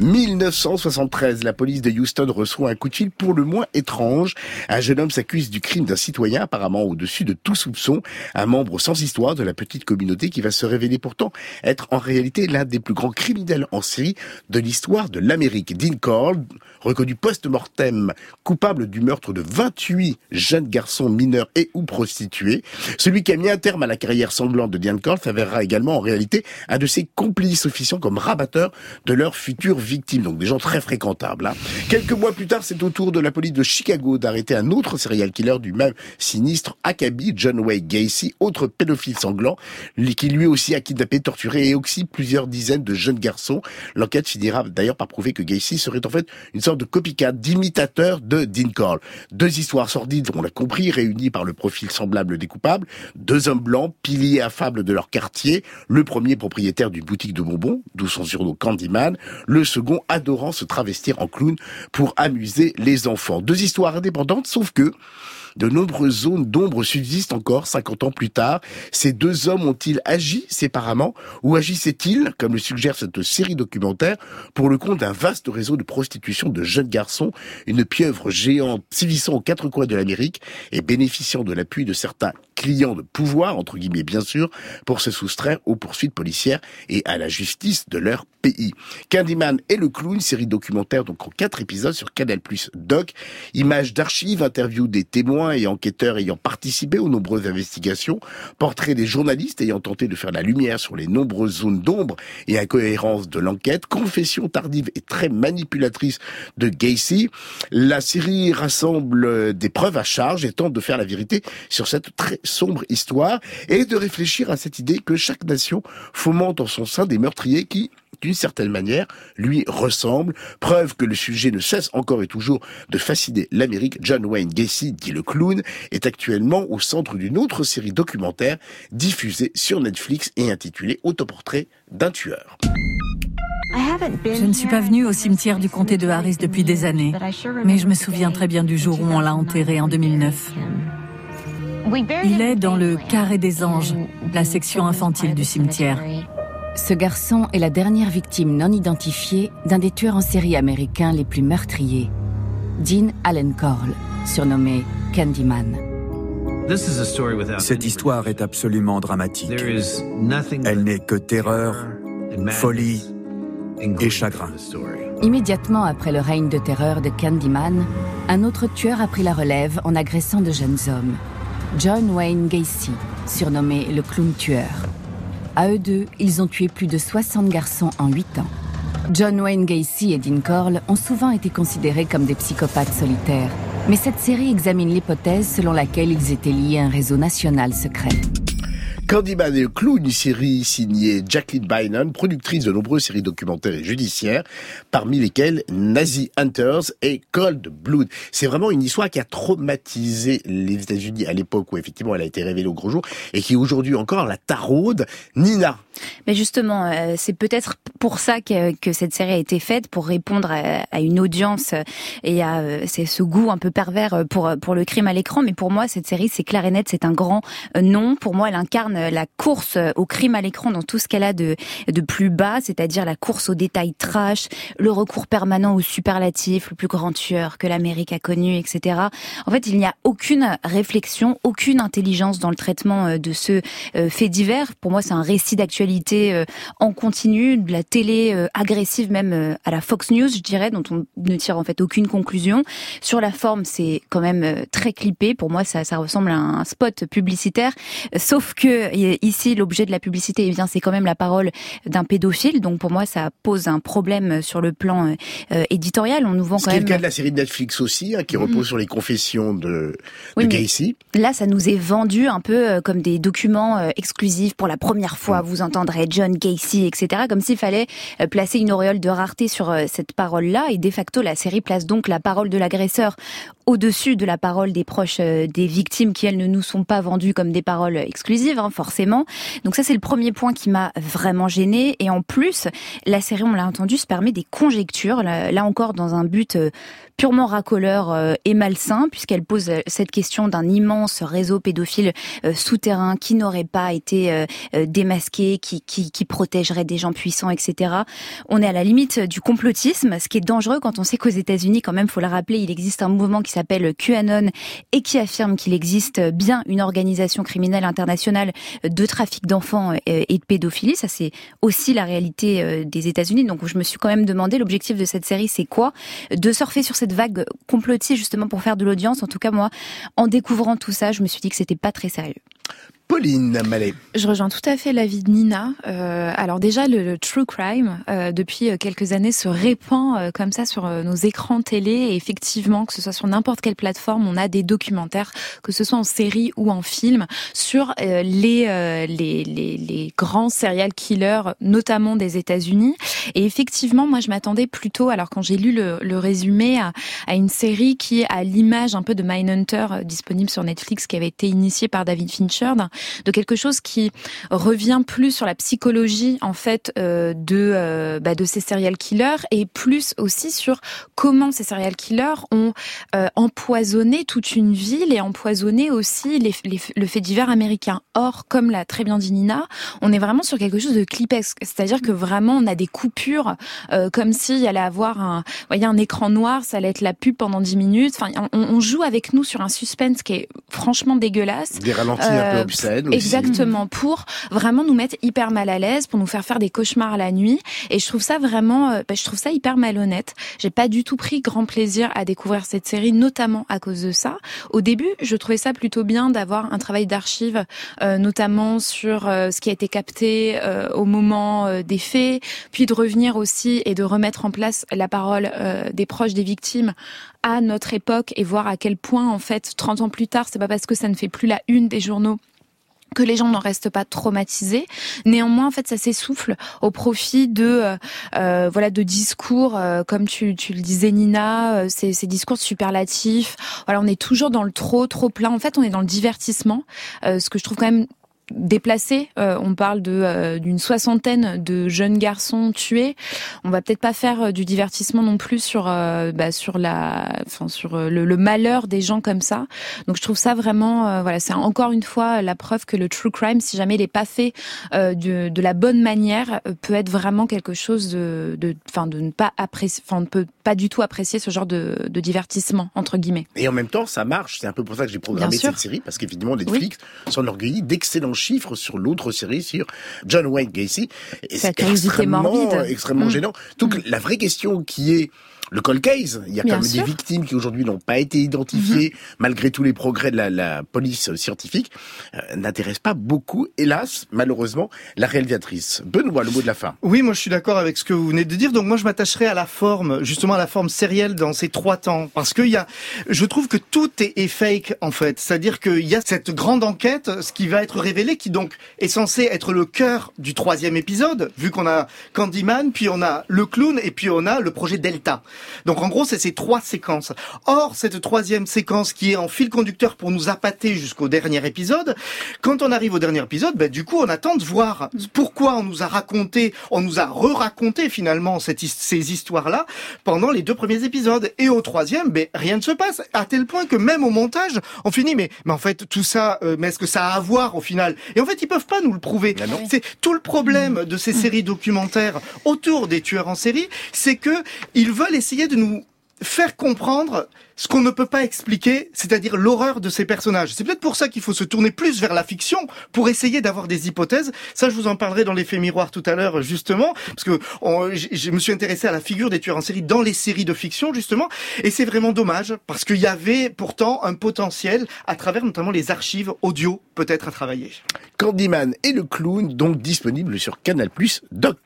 1973, la police de Houston reçoit un coup de fil pour le moins étrange. Un jeune homme s'accuse du crime d'un citoyen apparemment au-dessus de tout soupçon, un membre sans histoire de la petite communauté qui va se révéler pourtant être en réalité l'un des plus grands criminels en série de l'histoire de l'Amérique. Dean Cole, reconnu post-mortem coupable du meurtre de 28 jeunes garçons mineurs et ou prostituées. Celui qui a mis un terme à la carrière sanglante de Dean Cole s'avérera également en réalité un de ses complices officiants comme rabatteur de leur futur victimes, donc des gens très fréquentables. Hein. Quelques mois plus tard, c'est au tour de la police de Chicago d'arrêter un autre serial killer du même sinistre acabit, John Wayne Gacy, autre pédophile sanglant, qui lui aussi a kidnappé, torturé et aussi plusieurs dizaines de jeunes garçons. L'enquête finira d'ailleurs par prouver que Gacy serait en fait une sorte de copycat, d'imitateur de Dean. Deux histoires sordides, on l'a compris, réunies par le profil semblable des coupables. Deux hommes blancs, piliers affables de leur quartier. Le premier propriétaire d'une boutique de bonbons, d'où son surnom Candyman. Le second adorant se travestir en clown pour amuser les enfants. Deux histoires indépendantes, sauf que de nombreuses zones d'ombre subsistent encore 50 ans plus tard. Ces deux hommes ont-ils agi séparément ou agissaient-ils, comme le suggère cette série documentaire, pour le compte d'un vaste réseau de prostitution de jeunes garçons, une pieuvre géante sévissant aux quatre coins de l'Amérique et bénéficiant de l'appui de certains clients de pouvoir, entre guillemets bien sûr, pour se soustraire aux poursuites policières et à la justice de leur pays. Candyman et le clown, série documentaire donc en quatre épisodes sur Canal Plus Doc, images d'archives, interviews des témoins et enquêteurs ayant participé aux nombreuses investigations, portraits des journalistes ayant tenté de faire la lumière sur les nombreuses zones d'ombre et incohérences de l'enquête, confession tardive et très manipulatrice de Gacy. La série rassemble des preuves à charge et tente de faire la vérité sur cette très sombre histoire et de réfléchir à cette idée que chaque nation fomente en son sein des meurtriers qui, d'une certaine manière, lui ressemblent. Preuve que le sujet ne cesse encore et toujours de fasciner l'Amérique. John Wayne Gacy, dit le clown, est actuellement au centre d'une autre série documentaire diffusée sur Netflix et intitulée Autoportrait d'un tueur. Je ne suis pas venue au cimetière du comté de Harris depuis des années, mais je me souviens très bien du jour où on l'a enterré en 2009. Il est dans le Carré des Anges, la section infantile du cimetière. Ce garçon est la dernière victime non identifiée d'un des tueurs en série américains les plus meurtriers, Dean Allen Corll, surnommé Candyman. Cette histoire est absolument dramatique. Elle n'est que terreur, folie et chagrin. Immédiatement après le règne de terreur de Candyman, un autre tueur a pris la relève en agressant de jeunes hommes. John Wayne Gacy, surnommé le clown tueur. À eux deux, ils ont tué plus de 60 garçons en 8 ans. John Wayne Gacy et Dean Corll ont souvent été considérés comme des psychopathes solitaires. Mais cette série examine l'hypothèse selon laquelle ils étaient liés à un réseau national secret. Candyman et le clown, une série signée Jacqueline Bynum, productrice de nombreuses séries documentaires et judiciaires, parmi lesquelles Nazi Hunters et Cold Blood. C'est vraiment une histoire qui a traumatisé les États-Unis à l'époque où effectivement elle a été révélée au gros jour et qui aujourd'hui encore la taraude. Nina. Mais justement, euh, c'est peut-être pour ça que, cette série a été faite, pour répondre à, une audience et à euh, ce goût un peu pervers pour, pour le crime à l'écran. Mais pour moi, cette série, c'est clair et net, c'est un grand euh, nom. Pour moi, elle incarne euh, la course euh, au crime à l'écran dans tout ce qu'elle a de, de plus bas, c'est-à-dire la course aux détails trash, le recours permanent au superlatif, le plus grand tueur que l'Amérique a connu, etc. En fait, il n'y a aucune réflexion, aucune intelligence dans le traitement euh, de ce fait divers. Pour moi, c'est un récit d'actualité en continu, de la télé agressive même à la Fox News, je dirais, dont on ne tire en fait aucune conclusion. Sur la forme, c'est quand même très clippé. Pour moi, ça ressemble à un spot publicitaire. Sauf que ici l'objet de la publicité, eh bien c'est quand même la parole d'un pédophile. Donc pour moi, ça pose un problème sur le plan euh, euh, éditorial. On nous vend quand même. C'est le cas de la série de Netflix aussi, hein, qui repose mm. sur les confessions de, de Gacy. Là, ça nous est vendu un peu euh, comme des documents exclusifs pour la première fois. Mm. Vous entendrez John Gacy, etc. Comme s'il fallait placer une auréole de rareté sur cette parole-là. Et de facto, la série place donc la parole de l'agresseur au-dessus de la parole des proches des victimes qui, elles, ne nous sont pas vendues comme des paroles exclusives. Hein forcément. Donc ça, c'est le premier point qui m'a vraiment gêné. Et en plus, la série, on l'a entendu, se permet des conjectures, là encore dans un but euh, purement racoleur euh, et malsain, puisqu'elle pose euh, cette question d'un immense réseau pédophile souterrain qui n'aurait pas été démasqué, qui, qui, qui protégerait des gens puissants, etc. On est à la limite du complotisme, ce qui est dangereux quand on sait qu'aux États-Unis, quand même, faut le rappeler, il existe un mouvement qui s'appelle QAnon et qui affirme qu'il existe bien une organisation criminelle internationale de trafic d'enfants et de pédophilie. Ça, c'est aussi la réalité des États-Unis. Donc, je me suis quand même demandé l'objectif de cette série, c'est quoi? De surfer sur cette vague complotiste justement pour faire de l'audience. En tout cas, moi, en découvrant tout ça, je me suis dit que c'était pas très sérieux. Pauline Mallet. Je rejoins tout à fait l'avis de Nina. Euh, alors déjà, le, true crime, euh, depuis euh, quelques années, se répand euh, comme ça sur nos écrans télé. Et effectivement, que ce soit sur n'importe quelle plateforme, on a des documentaires, que ce soit en série ou en film, sur les, les, les, les, grands serial killers, notamment des États-Unis. Et effectivement, moi, je m'attendais plutôt, alors quand j'ai lu le, le résumé, à, à, une série qui a l'image un peu de Mindhunter, disponible sur Netflix, qui avait été initiée par David Fincher, de quelque chose qui revient plus sur la psychologie en fait euh, de euh, bah, de ces serial killers et plus aussi sur comment ces serial killers ont euh, empoisonné toute une ville et empoisonné aussi les, le fait divers américain. Or, comme l'a très bien dit Nina, on est vraiment sur quelque chose de clipesque, c'est-à-dire que vraiment on a des coupures comme s'il y allait avoir un, voyez, un écran noir, ça allait être la pub pendant 10 minutes. Enfin, on, on joue avec nous sur un suspense qui est franchement dégueulasse. Des ralentis un peu Exactement, pour vraiment nous mettre hyper mal à l'aise, pour nous faire faire des cauchemars la nuit. Et je trouve ça vraiment, euh, bah, je trouve ça hyper malhonnête. J'ai pas du tout pris grand plaisir à découvrir cette série, notamment à cause de ça. Au début, je trouvais ça plutôt bien d'avoir un travail d'archive, euh, notamment sur euh, ce qui a été capté au moment des faits, puis de revenir aussi et de remettre en place la parole des proches des victimes à notre époque et voir à quel point, en fait, 30 ans plus tard, c'est pas parce que ça ne fait plus la une des journaux que les gens n'en restent pas traumatisés. Néanmoins, en fait, ça s'essouffle au profit de euh, euh voilà de discours euh, comme tu, tu le disais Nina, euh, ces, ces, discours superlatifs. Voilà, on est toujours dans le trop, trop plein. En fait, on est dans le divertissement, ce que je trouve quand même déplacé. Euh, on parle de euh, d'une soixantaine de jeunes garçons tués. On va peut-être pas faire euh, du divertissement non plus sur bah, sur la, enfin sur le, malheur des gens comme ça. Donc je trouve ça vraiment, voilà, c'est encore une fois la preuve que le true crime, si jamais il est pas fait de, de la bonne manière, peut être vraiment quelque chose de, de, enfin de ne pas apprécier, enfin peut pas du tout apprécier ce genre de, de divertissement entre guillemets. Et en même temps, ça marche. C'est un peu pour ça que j'ai programmé cette série parce qu'évidemment Netflix oui. s'enorgueillit d'excellents chiffres sur l'autre série sur John Wayne Gacy. Et c'est extrêmement, extrêmement mmh. gênant. Donc mmh. la vraie question qui est le cold case. Il y a quand même des victimes qui aujourd'hui n'ont pas été identifiées, mhm. malgré tous les progrès de la, la police scientifique, euh, n'intéresse pas beaucoup, hélas, malheureusement, la réalisatrice. Benoît, le mot de la fin. Oui, moi je suis d'accord avec ce que vous venez de dire. Donc moi je m'attacherai à la forme, justement à la forme sérielle dans ces trois temps, parce qu'il y a, je trouve que tout est, est fake en fait. C'est-à-dire qu'il y a cette grande enquête, ce qui va être révélé, qui donc est censé être le cœur du troisième épisode, vu qu'on a Candyman, puis on a le clown, et puis on a le projet Delta. Donc en gros, c'est ces trois séquences. Or, cette troisième séquence qui est en fil conducteur pour nous appâter jusqu'au dernier épisode, quand on arrive au dernier épisode, ben, du coup, on attend de voir pourquoi on nous a raconté, on nous a re-raconté finalement cette, ces histoires-là pendant les deux premiers épisodes. Et au troisième, ben, rien ne se passe, à tel point que même au montage, on finit, mais, mais en fait, tout ça, euh, mais est-ce que ça a à voir au final? Et en fait, ils peuvent pas nous le prouver. C'est tout le problème de ces séries documentaires autour des tueurs en série, c'est que ils veulent essayer de nous faire comprendre ce qu'on ne peut pas expliquer, c'est-à-dire l'horreur de ces personnages. C'est peut-être pour ça qu'il faut se tourner plus vers la fiction pour essayer d'avoir des hypothèses. Ça, je vous en parlerai dans l'effet miroir tout à l'heure, justement, parce que je me suis intéressé à la figure des tueurs en série dans les séries de fiction, justement, et c'est vraiment dommage parce qu'il y avait pourtant un potentiel à travers notamment les archives audio, peut-être à travailler. Candyman et le clown, donc disponible sur Canal Doc.